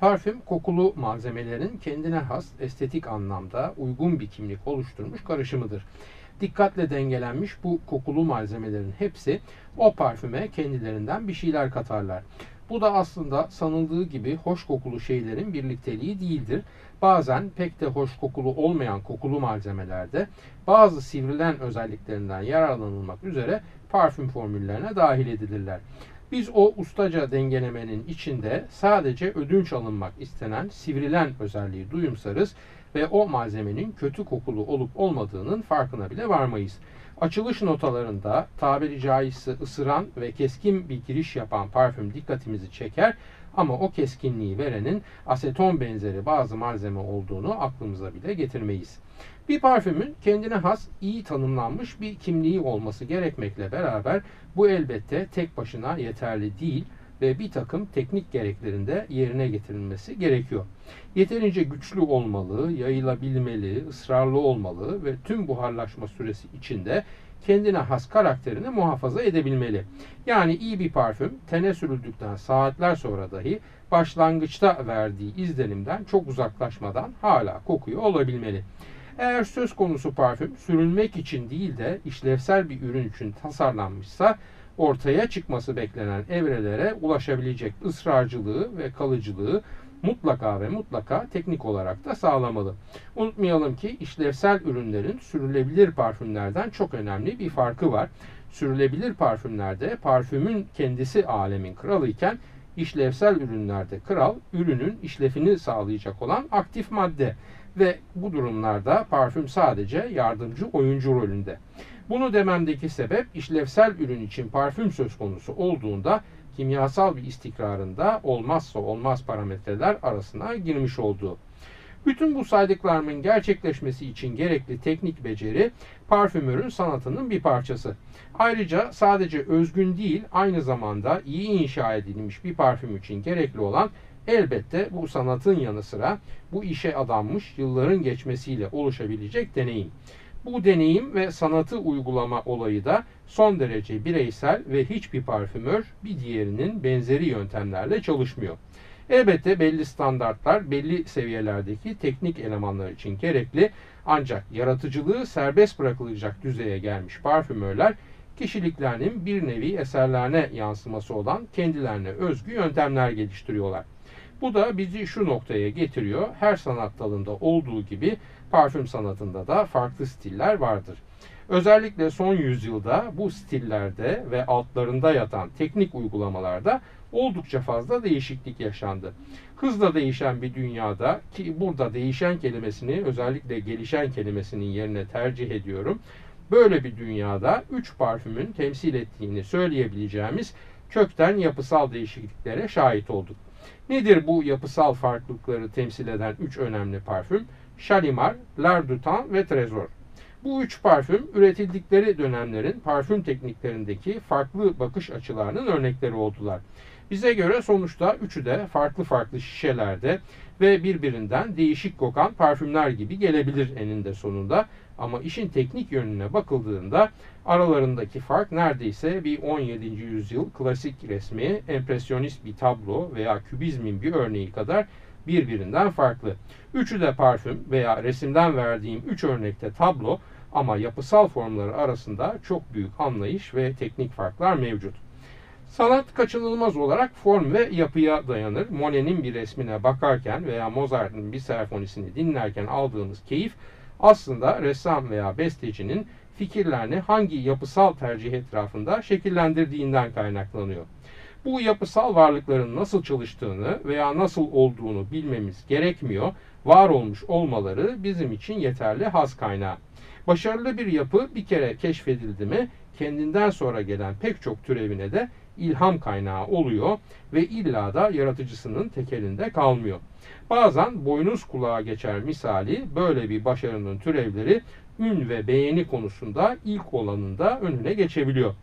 Parfüm kokulu malzemelerin kendine has estetik anlamda uygun bir kimlik oluşturmuş karışımıdır. Dikkatle dengelenmiş bu kokulu malzemelerin hepsi o parfüme kendilerinden bir şeyler katarlar. Bu da aslında sanıldığı gibi hoş kokulu şeylerin birlikteliği değildir. Bazen pek de hoş kokulu olmayan kokulu malzemelerde bazı sivrilen özelliklerinden yararlanılmak üzere parfüm formüllerine dahil edilirler. Biz o ustaca dengelemenin içinde sadece ödünç alınmak istenen sivrilen özelliği duyumsarız ve o malzemenin kötü kokulu olup olmadığının farkına bile varmayız. Açılış notalarında tabiri caizse ısıran ve keskin bir giriş yapan parfüm dikkatimizi çeker ama o keskinliği verenin aseton benzeri bazı malzeme olduğunu aklımıza bile getirmeyiz. Bir parfümün kendine has, iyi tanımlanmış bir kimliği olması gerekmekle beraber bu elbette tek başına yeterli değil ve bir takım teknik gereklerinde yerine getirilmesi gerekiyor. Yeterince güçlü olmalı, yayılabilmeli, ısrarlı olmalı ve tüm buharlaşma süresi içinde kendine has karakterini muhafaza edebilmeli. Yani iyi bir parfüm tene sürüldükten saatler sonra dahi başlangıçta verdiği izlenimden çok uzaklaşmadan hala kokuyor olabilmeli. Eğer söz konusu parfüm sürülmek için değil de işlevsel bir ürün için tasarlanmışsa ortaya çıkması beklenen evrelere ulaşabilecek ısrarcılığı ve kalıcılığı mutlaka ve mutlaka teknik olarak da sağlamalı. Unutmayalım ki işlevsel ürünlerin sürülebilir parfümlerden çok önemli bir farkı var. Sürülebilir parfümlerde parfümün kendisi alemin kralı iken işlevsel ürünlerde kral ürünün işlefini sağlayacak olan aktif madde ve bu durumlarda parfüm sadece yardımcı oyuncu rolünde. Bunu dememdeki sebep işlevsel ürün için parfüm söz konusu olduğunda kimyasal bir istikrarında olmazsa olmaz parametreler arasına girmiş olduğu. Bütün bu saydıklarımın gerçekleşmesi için gerekli teknik beceri parfümörün sanatının bir parçası. Ayrıca sadece özgün değil aynı zamanda iyi inşa edilmiş bir parfüm için gerekli olan elbette bu sanatın yanı sıra bu işe adanmış yılların geçmesiyle oluşabilecek deneyim. Bu deneyim ve sanatı uygulama olayı da son derece bireysel ve hiçbir parfümör bir diğerinin benzeri yöntemlerle çalışmıyor. Elbette belli standartlar belli seviyelerdeki teknik elemanlar için gerekli ancak yaratıcılığı serbest bırakılacak düzeye gelmiş parfümörler kişiliklerinin bir nevi eserlerine yansıması olan kendilerine özgü yöntemler geliştiriyorlar. Bu da bizi şu noktaya getiriyor. Her sanat dalında olduğu gibi parfüm sanatında da farklı stiller vardır. Özellikle son yüzyılda bu stillerde ve altlarında yatan teknik uygulamalarda oldukça fazla değişiklik yaşandı. Hızla değişen bir dünyada ki burada değişen kelimesini özellikle gelişen kelimesinin yerine tercih ediyorum. Böyle bir dünyada üç parfümün temsil ettiğini söyleyebileceğimiz kökten yapısal değişikliklere şahit olduk. Nedir bu yapısal farklılıkları temsil eden üç önemli parfüm? Shalimar, L'Ardutan ve Trezor. Bu üç parfüm üretildikleri dönemlerin parfüm tekniklerindeki farklı bakış açılarının örnekleri oldular. Bize göre sonuçta üçü de farklı farklı şişelerde ve birbirinden değişik kokan parfümler gibi gelebilir eninde sonunda. Ama işin teknik yönüne bakıldığında aralarındaki fark neredeyse bir 17. yüzyıl klasik resmi, empresyonist bir tablo veya kübizmin bir örneği kadar birbirinden farklı. Üçü de parfüm veya resimden verdiğim üç örnekte tablo ama yapısal formları arasında çok büyük anlayış ve teknik farklar mevcut. Sanat kaçınılmaz olarak form ve yapıya dayanır. Monet'in bir resmine bakarken veya Mozart'ın bir senfonisini dinlerken aldığınız keyif aslında ressam veya bestecinin fikirlerini hangi yapısal tercih etrafında şekillendirdiğinden kaynaklanıyor. Bu yapısal varlıkların nasıl çalıştığını veya nasıl olduğunu bilmemiz gerekmiyor. Var olmuş olmaları bizim için yeterli haz kaynağı. Başarılı bir yapı bir kere keşfedildi mi kendinden sonra gelen pek çok türevine de ilham kaynağı oluyor ve illa da yaratıcısının tekelinde kalmıyor. Bazen boynuz kulağa geçer misali böyle bir başarının türevleri ün ve beğeni konusunda ilk olanında önüne geçebiliyor.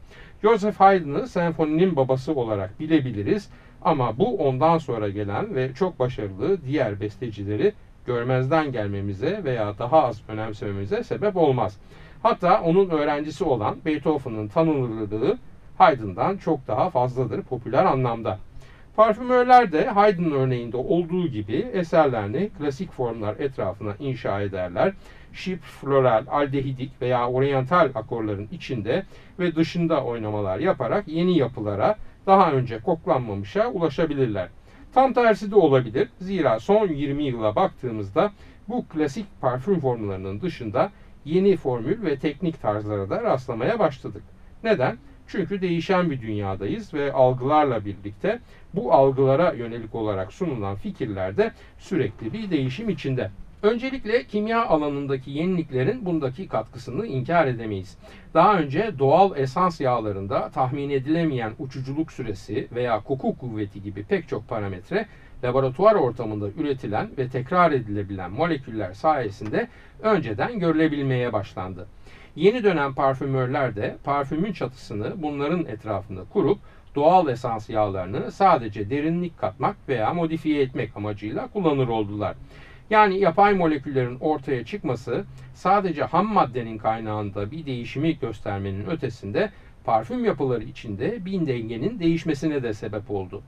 Joseph Haydn'ı senfoninin babası olarak bilebiliriz ama bu ondan sonra gelen ve çok başarılı diğer bestecileri görmezden gelmemize veya daha az önemsememize sebep olmaz. Hatta onun öğrencisi olan Beethoven'ın tanınırlığı Haydn'dan çok daha fazladır popüler anlamda. Parfümörler de Haydn örneğinde olduğu gibi eserlerini klasik formlar etrafına inşa ederler. Şip, floral, aldehidik veya oryantal akorların içinde ve dışında oynamalar yaparak yeni yapılara daha önce koklanmamışa ulaşabilirler. Tam tersi de olabilir. Zira son 20 yıla baktığımızda bu klasik parfüm formlarının dışında yeni formül ve teknik tarzlara da rastlamaya başladık. Neden? Çünkü değişen bir dünyadayız ve algılarla birlikte bu algılara yönelik olarak sunulan fikirler de sürekli bir değişim içinde. Öncelikle kimya alanındaki yeniliklerin bundaki katkısını inkar edemeyiz. Daha önce doğal esans yağlarında tahmin edilemeyen uçuculuk süresi veya koku kuvveti gibi pek çok parametre laboratuvar ortamında üretilen ve tekrar edilebilen moleküller sayesinde önceden görülebilmeye başlandı. Yeni dönem parfümörler de parfümün çatısını bunların etrafında kurup doğal esans yağlarını sadece derinlik katmak veya modifiye etmek amacıyla kullanır oldular. Yani yapay moleküllerin ortaya çıkması sadece ham maddenin kaynağında bir değişimi göstermenin ötesinde parfüm yapıları içinde bir dengenin değişmesine de sebep oldu.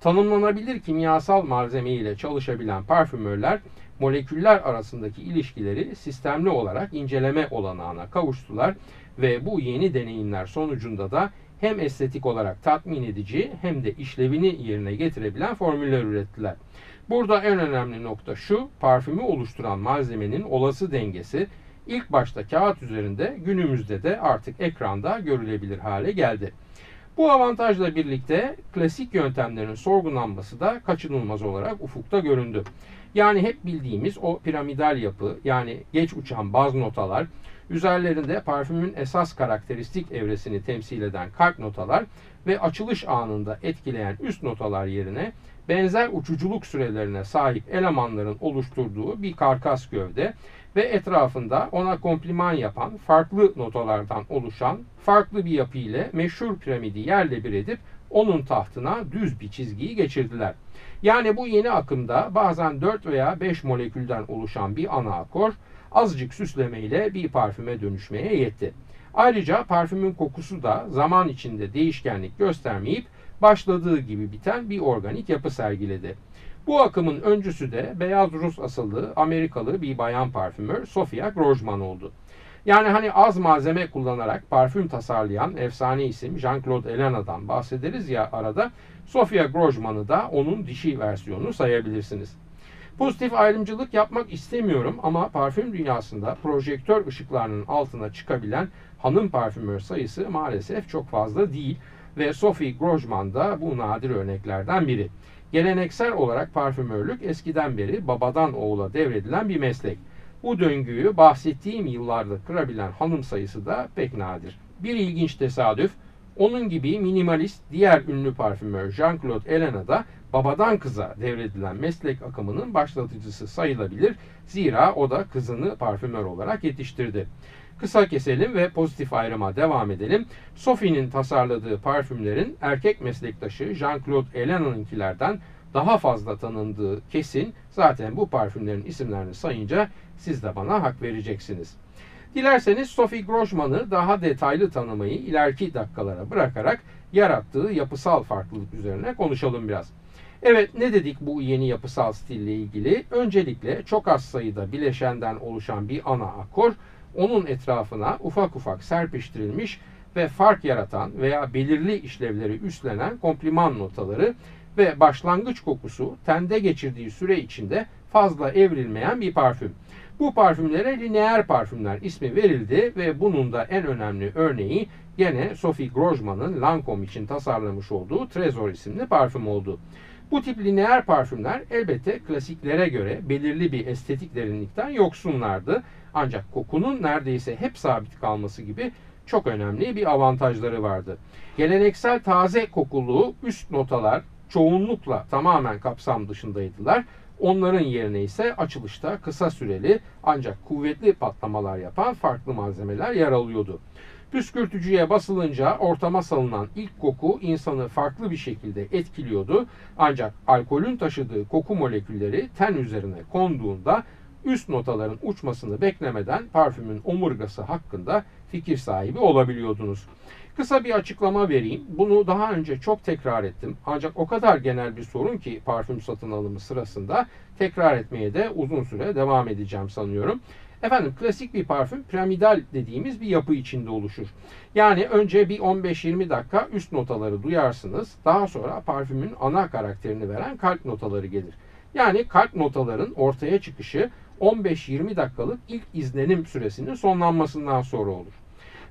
Tanımlanabilir kimyasal malzeme ile çalışabilen parfümörler moleküller arasındaki ilişkileri sistemli olarak inceleme olanağına kavuştular ve bu yeni deneyimler sonucunda da hem estetik olarak tatmin edici hem de işlevini yerine getirebilen formüller ürettiler. Burada en önemli nokta şu, parfümü oluşturan malzemenin olası dengesi ilk başta kağıt üzerinde günümüzde de artık ekranda görülebilir hale geldi. Bu avantajla birlikte klasik yöntemlerin sorgulanması da kaçınılmaz olarak ufukta göründü. Yani hep bildiğimiz o piramidal yapı yani geç uçan baz notalar, üzerlerinde parfümün esas karakteristik evresini temsil eden kalp notalar ve açılış anında etkileyen üst notalar yerine benzer uçuculuk sürelerine sahip elemanların oluşturduğu bir karkas gövde ve etrafında ona kompliman yapan farklı notalardan oluşan farklı bir yapı ile meşhur piramidi yerle bir edip onun tahtına düz bir çizgiyi geçirdiler. Yani bu yeni akımda bazen 4 veya 5 molekülden oluşan bir ana akor azıcık süslemeyle bir parfüme dönüşmeye yetti. Ayrıca parfümün kokusu da zaman içinde değişkenlik göstermeyip başladığı gibi biten bir organik yapı sergiledi. Bu akımın öncüsü de beyaz Rus asıllı Amerikalı bir bayan parfümör Sofia Grosjean oldu. Yani hani az malzeme kullanarak parfüm tasarlayan efsane isim Jean-Claude Ellena'dan bahsederiz ya arada. Sofia Grosjean'ı da onun dişi versiyonu sayabilirsiniz. Pozitif ayrımcılık yapmak istemiyorum ama parfüm dünyasında projektör ışıklarının altına çıkabilen hanım parfümör sayısı maalesef çok fazla değil ve Sophie Grosjean da bu nadir örneklerden biri. Geleneksel olarak parfümörlük eskiden beri babadan oğula devredilen bir meslek. Bu döngüyü bahsettiğim yıllarda kırabilen hanım sayısı da pek nadir. Bir ilginç tesadüf, onun gibi minimalist diğer ünlü parfümör Jean-Claude Elena da babadan kıza devredilen meslek akımının başlatıcısı sayılabilir. Zira o da kızını parfümör olarak yetiştirdi. Kısa keselim ve pozitif ayrıma devam edelim. Sophie'nin tasarladığı parfümlerin erkek meslektaşı Jean-Claude Elena'nınkilerden daha fazla tanındığı kesin. Zaten bu parfümlerin isimlerini sayınca siz de bana hak vereceksiniz. Dilerseniz Sophie Grosjean'ı daha detaylı tanımayı ileriki dakikalara bırakarak yarattığı yapısal farklılık üzerine konuşalım biraz. Evet ne dedik bu yeni yapısal stille ilgili? Öncelikle çok az sayıda bileşenden oluşan bir ana akor, onun etrafına ufak ufak serpiştirilmiş ve fark yaratan veya belirli işlevleri üstlenen kompliman notaları ve başlangıç kokusu tende geçirdiği süre içinde fazla evrilmeyen bir parfüm. Bu parfümlere lineer parfümler ismi verildi ve bunun da en önemli örneği gene Sophie Grosjean'ın Lancome için tasarlamış olduğu Trezor isimli parfüm oldu. Bu tip lineer parfümler elbette klasiklere göre belirli bir estetik derinlikten yoksunlardı. Ancak kokunun neredeyse hep sabit kalması gibi çok önemli bir avantajları vardı. Geleneksel taze kokulu üst notalar çoğunlukla tamamen kapsam dışındaydılar. Onların yerine ise açılışta kısa süreli ancak kuvvetli patlamalar yapan farklı malzemeler yer alıyordu. Püskürtücüye basılınca ortama salınan ilk koku insanı farklı bir şekilde etkiliyordu. Ancak alkolün taşıdığı koku molekülleri ten üzerine konduğunda üst notaların uçmasını beklemeden parfümün omurgası hakkında fikir sahibi olabiliyordunuz. Kısa bir açıklama vereyim. Bunu daha önce çok tekrar ettim. Ancak o kadar genel bir sorun ki parfüm satın alımı sırasında tekrar etmeye de uzun süre devam edeceğim sanıyorum. Efendim klasik bir parfüm piramidal dediğimiz bir yapı içinde oluşur. Yani önce bir 15-20 dakika üst notaları duyarsınız. Daha sonra parfümün ana karakterini veren kalp notaları gelir. Yani kalp notaların ortaya çıkışı 15-20 dakikalık ilk izlenim süresinin sonlanmasından sonra olur.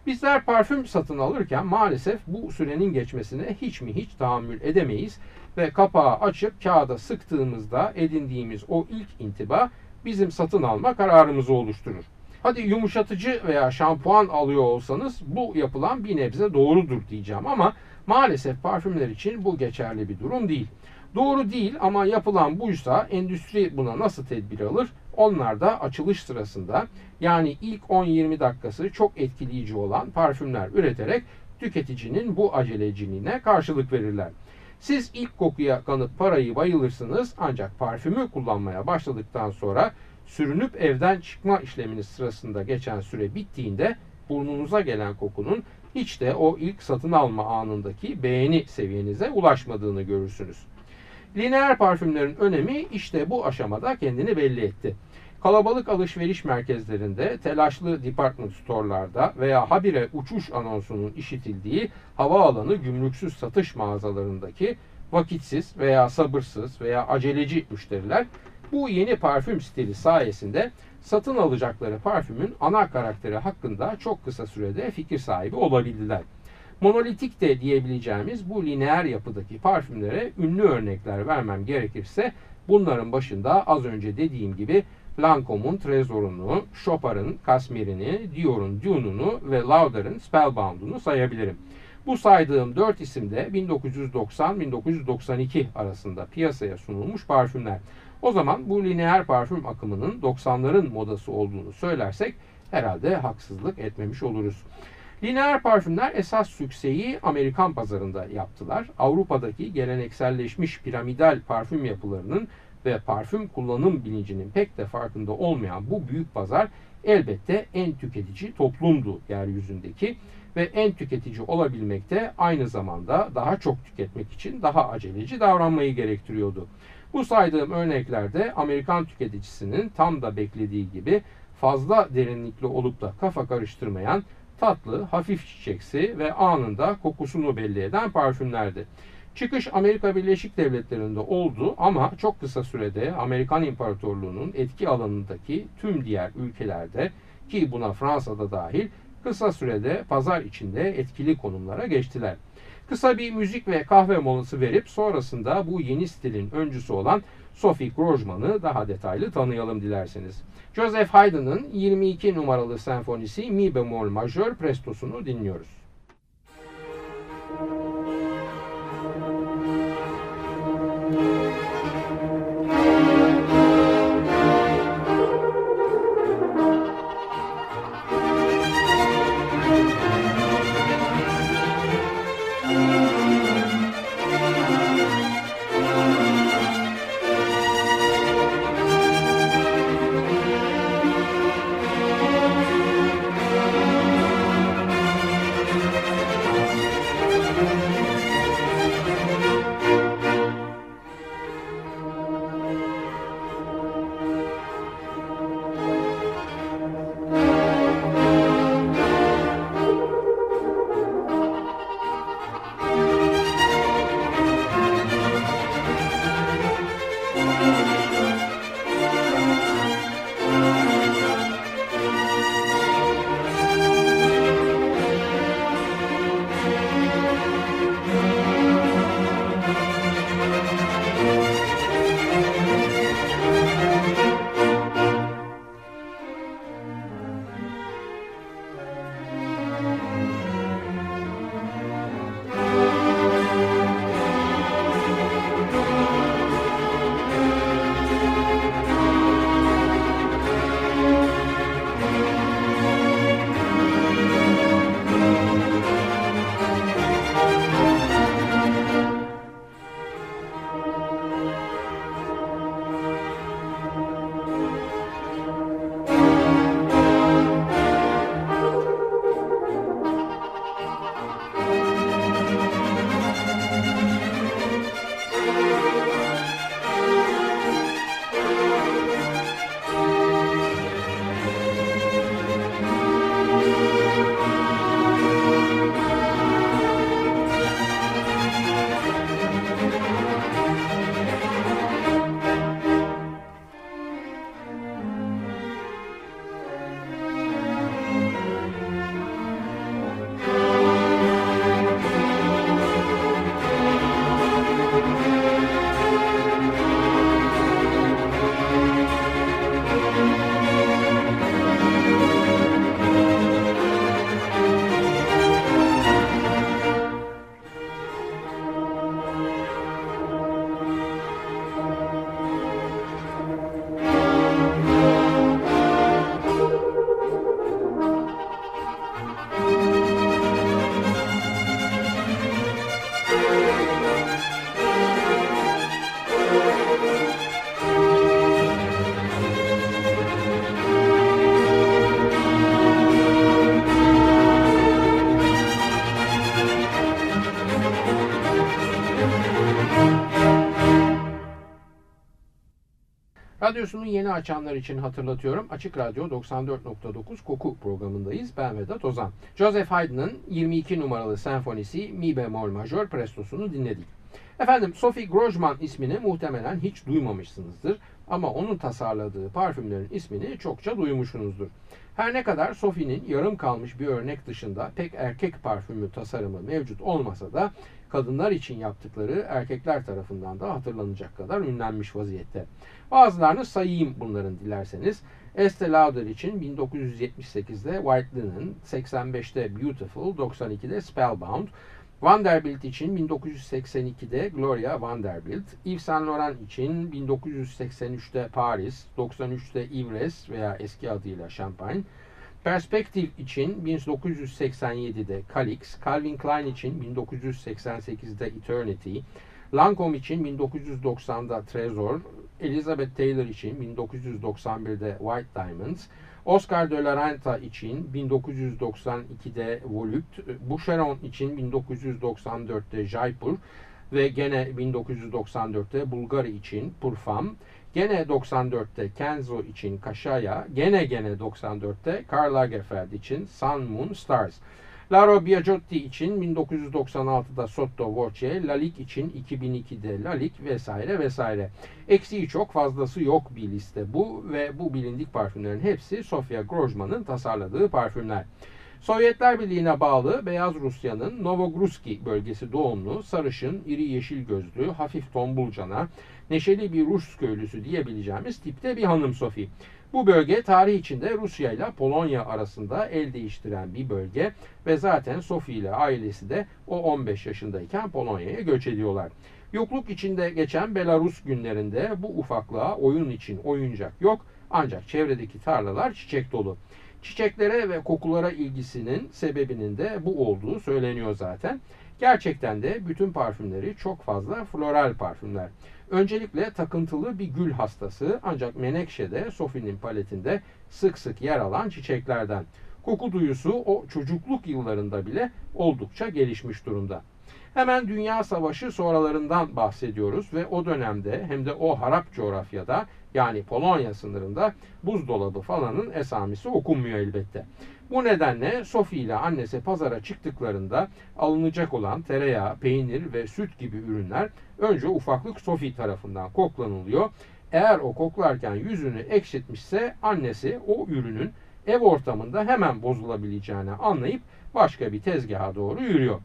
Bizler parfüm satın alırken maalesef bu sürenin geçmesine hiç mi hiç tahammül edemeyiz ve kapağı açıp kağıda sıktığımızda edindiğimiz o ilk intiba bizim satın alma kararımızı oluşturur. Hadi yumuşatıcı veya şampuan alıyor olsanız bu yapılan bir nebze doğrudur diyeceğim ama maalesef parfümler için bu geçerli bir durum değil. Doğru değil ama yapılan buysa endüstri buna nasıl tedbir alır? Onlar da açılış sırasında yani ilk 10-20 dakikası çok etkileyici olan parfümler üreterek tüketicinin bu aceleciliğine karşılık verirler. Siz ilk kokuya kanıp parayı bayılırsınız ancak parfümü kullanmaya başladıktan sonra sürünüp evden çıkma işleminiz sırasında geçen süre bittiğinde burnunuza gelen kokunun hiç de o ilk satın alma anındaki beğeni seviyenize ulaşmadığını görürsünüz. Lineer parfümlerin önemi işte bu aşamada kendini belli etti. Kalabalık alışveriş merkezlerinde, telaşlı department store'larda veya habire uçuş anonsunun işitildiği havaalanı gümrüksüz satış mağazalarındaki vakitsiz veya sabırsız veya aceleci müşteriler bu yeni parfüm stili sayesinde satın alacakları parfümün ana karakteri hakkında çok kısa sürede fikir sahibi olabildiler. Monolitik de diyebileceğimiz bu lineer yapıdaki parfümlere ünlü örnekler vermem gerekirse bunların başında az önce dediğim gibi Lancome'un Trezor'unu, Chopard'ın Kasmir'ini, Dior'un Dune'unu ve Lauder'ın Spellbound'unu sayabilirim. Bu saydığım dört isim de 1990-1992 arasında piyasaya sunulmuş parfümler. O zaman bu lineer parfüm akımının 90'ların modası olduğunu söylersek herhalde haksızlık etmemiş oluruz. Lineer parfümler esas sükseyi Amerikan pazarında yaptılar. Avrupa'daki gelenekselleşmiş piramidal parfüm yapılarının ve parfüm kullanım bilincinin pek de farkında olmayan bu büyük pazar elbette en tüketici toplumdu yeryüzündeki ve en tüketici olabilmekte aynı zamanda daha çok tüketmek için daha aceleci davranmayı gerektiriyordu. Bu saydığım örneklerde Amerikan tüketicisinin tam da beklediği gibi fazla derinlikli olup da kafa karıştırmayan tatlı, hafif çiçeksi ve anında kokusunu belli eden parfümlerdi. Çıkış Amerika Birleşik Devletleri'nde oldu ama çok kısa sürede Amerikan İmparatorluğu'nun etki alanındaki tüm diğer ülkelerde ki buna Fransa'da dahil kısa sürede pazar içinde etkili konumlara geçtiler. Kısa bir müzik ve kahve molası verip sonrasında bu yeni stilin öncüsü olan Sophie Grojman'ı daha detaylı tanıyalım dilerseniz. Joseph Haydn'ın 22 numaralı senfonisi Mi bemol majör prestosunu dinliyoruz. Müzik yeni açanlar için hatırlatıyorum. Açık Radyo 94.9 Koku programındayız. Ben Vedat Ozan. Joseph Haydn'ın 22 numaralı senfonisi Mi bemol majör prestosunu dinledik. Efendim Sophie Grosjean ismini muhtemelen hiç duymamışsınızdır. Ama onun tasarladığı parfümlerin ismini çokça duymuşsunuzdur. Her ne kadar Sophie'nin yarım kalmış bir örnek dışında pek erkek parfümü tasarımı mevcut olmasa da kadınlar için yaptıkları erkekler tarafından da hatırlanacak kadar ünlenmiş vaziyette. Bazılarını sayayım bunların dilerseniz. Estee Lauder için 1978'de White Linen, 85'te Beautiful, 92'de Spellbound, Vanderbilt için 1982'de Gloria Vanderbilt, Yves Saint Laurent için 1983'te Paris, 93'te Yves veya eski adıyla Champagne, Perspective için 1987'de Calix, Calvin Klein için 1988'de Eternity, Lancome için 1990'da Trezor, Elizabeth Taylor için 1991'de White Diamonds, Oscar de la Renta için 1992'de Volute, Boucheron için 1994'te Jaipur ve gene 1994'te Bulgari için Purfam, gene 94'te Kenzo için Kaşaya, gene gene 94'te Karl Lagerfeld için Sun Moon Stars. Laro Biagiotti için 1996'da Sotto Voce, Lalik için 2002'de Lalik vesaire vesaire. Eksiği çok fazlası yok bir liste bu ve bu bilindik parfümlerin hepsi Sofia Grosjean'ın tasarladığı parfümler. Sovyetler Birliği'ne bağlı Beyaz Rusya'nın Novogruski bölgesi doğumlu, sarışın, iri yeşil gözlü, hafif tombulcana, neşeli bir Rus köylüsü diyebileceğimiz tipte bir hanım Sophie. Bu bölge tarih içinde Rusya ile Polonya arasında el değiştiren bir bölge ve zaten Sophie ile ailesi de o 15 yaşındayken Polonya'ya göç ediyorlar. Yokluk içinde geçen Belarus günlerinde bu ufaklığa oyun için oyuncak yok ancak çevredeki tarlalar çiçek dolu. Çiçeklere ve kokulara ilgisinin sebebinin de bu olduğu söyleniyor zaten. Gerçekten de bütün parfümleri çok fazla floral parfümler. Öncelikle takıntılı bir gül hastası ancak menekşe de Sophie'nin paletinde sık sık yer alan çiçeklerden. Koku duyusu o çocukluk yıllarında bile oldukça gelişmiş durumda. Hemen Dünya Savaşı sonralarından bahsediyoruz ve o dönemde hem de o harap coğrafyada yani Polonya sınırında buzdolabı falanın esamisi okunmuyor elbette. Bu nedenle Sophie ile annesi pazara çıktıklarında alınacak olan tereyağı, peynir ve süt gibi ürünler önce ufaklık Sophie tarafından koklanılıyor. Eğer o koklarken yüzünü ekşitmişse annesi o ürünün ev ortamında hemen bozulabileceğini anlayıp başka bir tezgaha doğru yürüyor.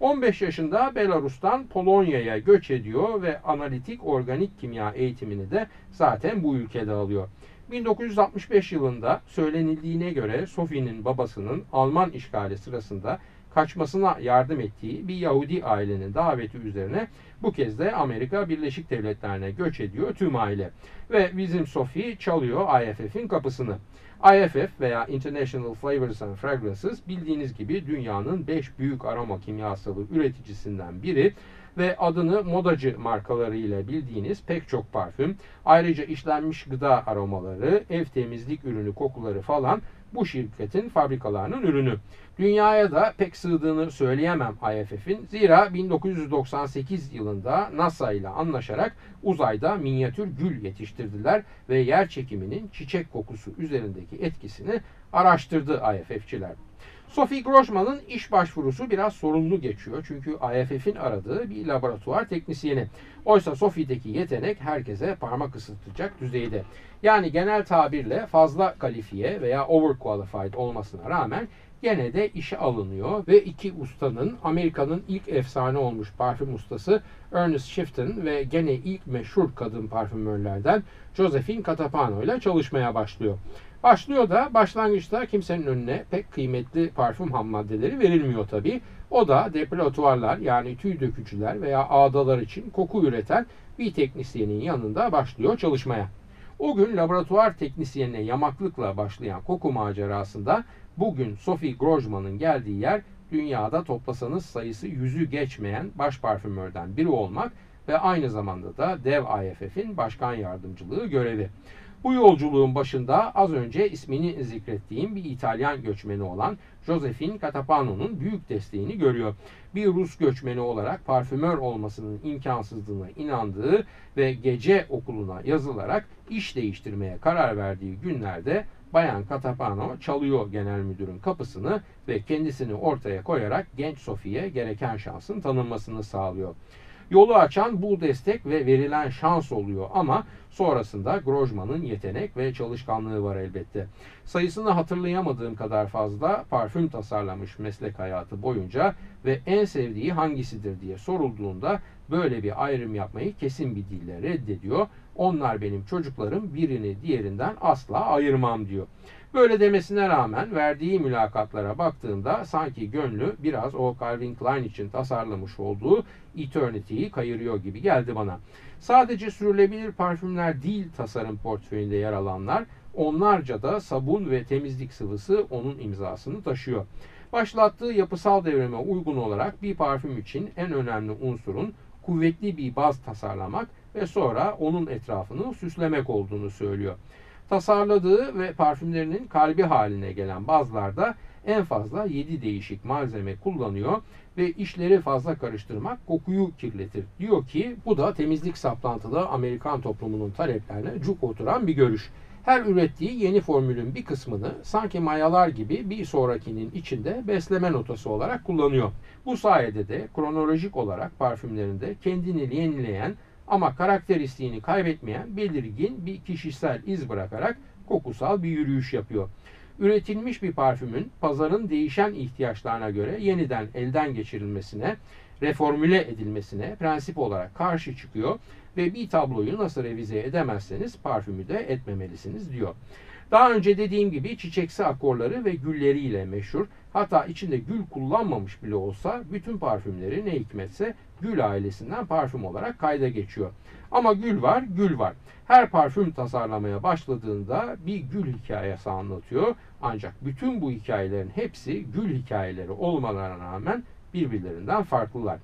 15 yaşında Belarus'tan Polonya'ya göç ediyor ve analitik organik kimya eğitimini de zaten bu ülkede alıyor. 1965 yılında söylenildiğine göre Sophie'nin babasının Alman işgali sırasında kaçmasına yardım ettiği bir Yahudi ailenin daveti üzerine bu kez de Amerika Birleşik Devletleri'ne göç ediyor tüm aile. Ve bizim Sophie çalıyor IFF'in kapısını. IFF veya International Flavors and Fragrances bildiğiniz gibi dünyanın 5 büyük aroma kimyasalı üreticisinden biri ve adını modacı markalarıyla bildiğiniz pek çok parfüm, ayrıca işlenmiş gıda aromaları, ev temizlik ürünü kokuları falan bu şirketin fabrikalarının ürünü. Dünyaya da pek sığdığını söyleyemem IFF'in. Zira 1998 yılında NASA ile anlaşarak uzayda minyatür gül yetiştirdiler ve yer çekiminin çiçek kokusu üzerindeki etkisini araştırdı IFF'çiler. Sophie Grosjean'ın iş başvurusu biraz sorunlu geçiyor. Çünkü IFF'in aradığı bir laboratuvar teknisyeni. Oysa Sophie'deki yetenek herkese parmak ısıtacak düzeyde. Yani genel tabirle fazla kalifiye veya overqualified olmasına rağmen gene de işe alınıyor ve iki ustanın Amerika'nın ilk efsane olmuş parfüm ustası Ernest Shifton ve gene ilk meşhur kadın parfümörlerden Josephine Catapano ile çalışmaya başlıyor. Başlıyor da başlangıçta kimsenin önüne pek kıymetli parfüm ham maddeleri verilmiyor tabi. O da depilatuarlar yani tüy dökücüler veya ağdalar için koku üreten bir teknisyenin yanında başlıyor çalışmaya. O gün laboratuvar teknisyenine yamaklıkla başlayan koku macerasında bugün Sophie Grosjean'ın geldiği yer dünyada toplasanız sayısı yüzü geçmeyen baş parfümörden biri olmak ve aynı zamanda da dev IFF'in başkan yardımcılığı görevi. Bu yolculuğun başında az önce ismini zikrettiğim bir İtalyan göçmeni olan Josephine Catapano'nun büyük desteğini görüyor. Bir Rus göçmeni olarak parfümör olmasının imkansızlığına inandığı ve gece okuluna yazılarak iş değiştirmeye karar verdiği günlerde Bayan Catapano çalıyor genel müdürün kapısını ve kendisini ortaya koyarak genç Sophie'ye gereken şansın tanınmasını sağlıyor. Yolu açan bu destek ve verilen şans oluyor ama sonrasında Grojman'ın yetenek ve çalışkanlığı var elbette. Sayısını hatırlayamadığım kadar fazla parfüm tasarlamış meslek hayatı boyunca ve en sevdiği hangisidir diye sorulduğunda böyle bir ayrım yapmayı kesin bir dille reddediyor. Onlar benim çocuklarım birini diğerinden asla ayırmam diyor. Böyle demesine rağmen verdiği mülakatlara baktığımda sanki gönlü biraz o Calvin Klein için tasarlamış olduğu Eternity'yi kayırıyor gibi geldi bana. Sadece sürülebilir parfümler değil tasarım portföyünde yer alanlar, onlarca da sabun ve temizlik sıvısı onun imzasını taşıyor. Başlattığı yapısal devrime uygun olarak bir parfüm için en önemli unsurun kuvvetli bir baz tasarlamak ve sonra onun etrafını süslemek olduğunu söylüyor. Tasarladığı ve parfümlerinin kalbi haline gelen bazlarda en fazla 7 değişik malzeme kullanıyor ve işleri fazla karıştırmak kokuyu kirletir. Diyor ki bu da temizlik saplantılı Amerikan toplumunun taleplerine cuk oturan bir görüş. Her ürettiği yeni formülün bir kısmını sanki mayalar gibi bir sonrakinin içinde besleme notası olarak kullanıyor. Bu sayede de kronolojik olarak parfümlerinde kendini yenileyen ama karakteristiğini kaybetmeyen belirgin bir kişisel iz bırakarak kokusal bir yürüyüş yapıyor. Üretilmiş bir parfümün pazarın değişen ihtiyaçlarına göre yeniden elden geçirilmesine, reformüle edilmesine prensip olarak karşı çıkıyor ve bir tabloyu nasıl revize edemezseniz parfümü de etmemelisiniz diyor. Daha önce dediğim gibi çiçeksi akorları ve gülleriyle meşhur. Hatta içinde gül kullanmamış bile olsa bütün parfümleri ne hikmetse gül ailesinden parfüm olarak kayda geçiyor. Ama gül var, gül var. Her parfüm tasarlamaya başladığında bir gül hikayesi anlatıyor. Ancak bütün bu hikayelerin hepsi gül hikayeleri olmalarına rağmen birbirlerinden farklılar.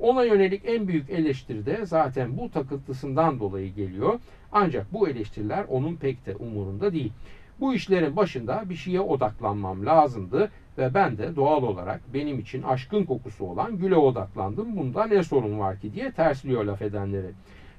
Ona yönelik en büyük eleştiri de zaten bu takıntısından dolayı geliyor. Ancak bu eleştiriler onun pek de umurunda değil. Bu işlerin başında bir şeye odaklanmam lazımdı ve ben de doğal olarak benim için aşkın kokusu olan güle odaklandım. Bunda ne sorun var ki diye tersliyor laf edenleri.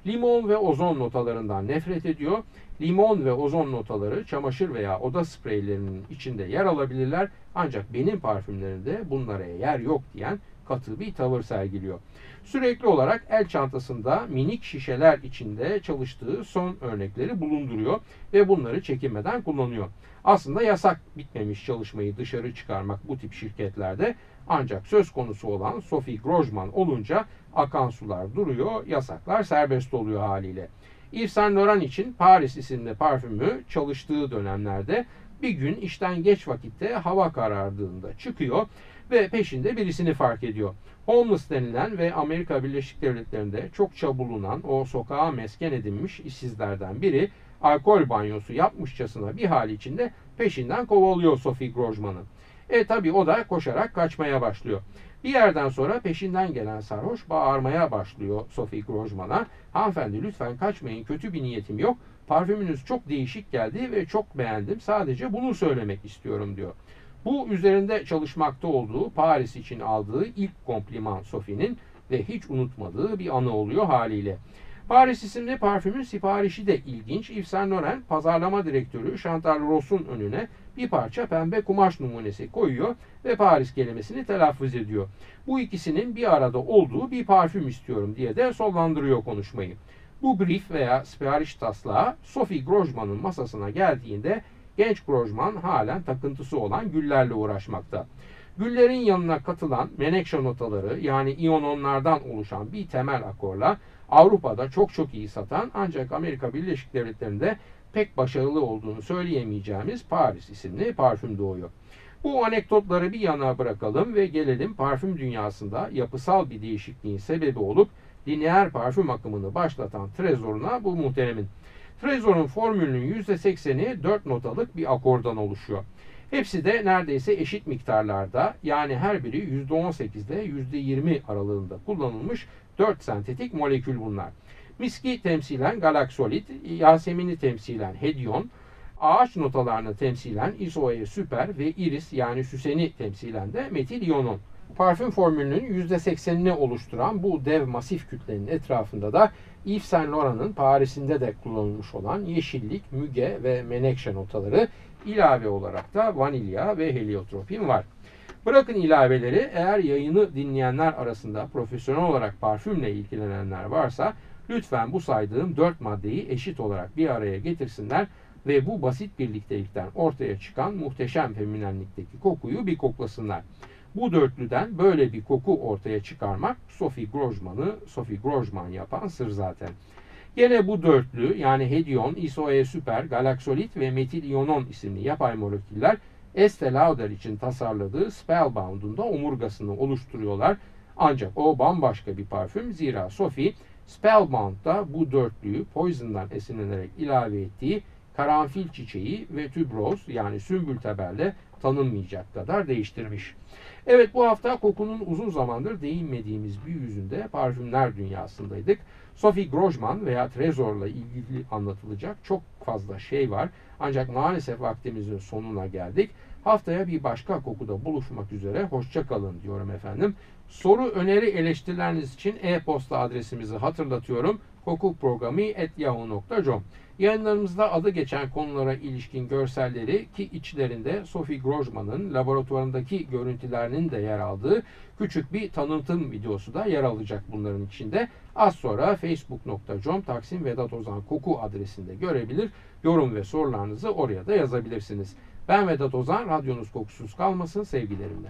Limon ve ozon notalarından nefret ediyor. Limon ve ozon notaları çamaşır veya oda spreylerinin içinde yer alabilirler. Ancak benim parfümlerimde bunlara yer yok diyen katı bir tavır sergiliyor. Sürekli olarak el çantasında minik şişeler içinde çalıştığı son örnekleri bulunduruyor ve bunları çekinmeden kullanıyor. Aslında yasak bitmemiş çalışmayı dışarı çıkarmak bu tip şirketlerde ancak söz konusu olan Sophie Grosjean olunca akan sular duruyor, yasaklar serbest oluyor haliyle. Yves Saint Laurent için Paris isimli parfümü çalıştığı dönemlerde bir gün işten geç vakitte hava karardığında çıkıyor ve peşinde birisini fark ediyor. Homeless denilen ve Amerika Birleşik Devletleri'nde çokça bulunan o sokağa mesken edinmiş işsizlerden biri alkol banyosu yapmışçasına bir hal içinde peşinden kovalıyor Sophie Grosjean'ı. E tabi o da koşarak kaçmaya başlıyor. Bir yerden sonra peşinden gelen sarhoş bağırmaya başlıyor Sophie Grosjean'a. Hanımefendi lütfen kaçmayın kötü bir niyetim yok. Parfümünüz çok değişik geldi ve çok beğendim. Sadece bunu söylemek istiyorum diyor. Bu üzerinde çalışmakta olduğu Paris için aldığı ilk kompliman Sophie'nin ve hiç unutmadığı bir anı oluyor haliyle. Paris isimli parfümün siparişi de ilginç. Yves Saint Laurent pazarlama direktörü Chantal Ross'un önüne bir parça pembe kumaş numunesi koyuyor ve Paris kelimesini telaffuz ediyor. Bu ikisinin bir arada olduğu bir parfüm istiyorum diye de sollandırıyor konuşmayı. Bu brief veya sipariş taslağı Sophie Grosjean'ın masasına geldiğinde genç Grosjean halen takıntısı olan güllerle uğraşmakta. Güllerin yanına katılan menekşe notaları yani iyononlardan oluşan bir temel akorla Avrupa'da çok çok iyi satan ancak Amerika Birleşik Devletleri'nde pek başarılı olduğunu söyleyemeyeceğimiz Paris isimli parfüm doğuyor. Bu anekdotları bir yana bırakalım ve gelelim parfüm dünyasında yapısal bir değişikliğin sebebi olup lineer parfüm akımını başlatan Trezor'una bu muhteremin. Trezor'un formülünün %80'i 4 notalık bir akordan oluşuyor. Hepsi de neredeyse eşit miktarlarda yani her biri %18 ile %20 aralığında kullanılmış 4 sentetik molekül bunlar. Miski temsilen galaksolit, Yasemin'i temsilen hedyon, ağaç notalarını temsilen isoe süper ve iris yani süseni temsilen de metil iyonon. Parfüm formülünün %80'ini oluşturan bu dev masif kütlenin etrafında da Yves Saint Laurent'ın Paris'inde de kullanılmış olan yeşillik, müge ve menekşe notaları ilave olarak da vanilya ve heliotropin var. Bırakın ilaveleri eğer yayını dinleyenler arasında profesyonel olarak parfümle ilgilenenler varsa lütfen bu saydığım dört maddeyi eşit olarak bir araya getirsinler ve bu basit birliktelikten ortaya çıkan muhteşem feminenlikteki kokuyu bir koklasınlar. Bu dörtlüden böyle bir koku ortaya çıkarmak Sophie Grosjean'ı Sophie Grosjean yapan sır zaten. Yine bu dörtlü yani hedyon, isoe süper, galaksolit ve metil iyonon isimli yapay moleküller Estee Lauder için tasarladığı Spellbound'un da omurgasını oluşturuyorlar. Ancak o bambaşka bir parfüm zira Sophie Spellbound'da bu dörtlüyü Poison'dan esinlenerek ilave ettiği karanfil çiçeği ve tübroz yani sümbül tebelle tanınmayacak kadar değiştirmiş. Evet bu hafta kokunun uzun zamandır değinmediğimiz bir yüzünde parfümler dünyasındaydık. Sophie Grosjean veya Trezor'la ilgili anlatılacak çok fazla şey var. Ancak maalesef vaktimizin sonuna geldik. Haftaya bir başka kokuda buluşmak üzere. Hoşça kalın diyorum efendim. Soru, öneri, eleştirileriniz için e-posta adresimizi hatırlatıyorum. kokukprogrami.yahoo.com Yayınlarımızda adı geçen konulara ilişkin görselleri ki içlerinde Sophie Grosjean'ın laboratuvarındaki görüntülerinin de yer aldığı küçük bir tanıtım videosu da yer alacak bunların içinde. Az sonra facebook.com Taksim Vedat Ozan Koku adresinde görebilir. Yorum ve sorularınızı oraya da yazabilirsiniz. Ben Vedat Ozan, radyonuz kokusuz kalmasın sevgilerimle.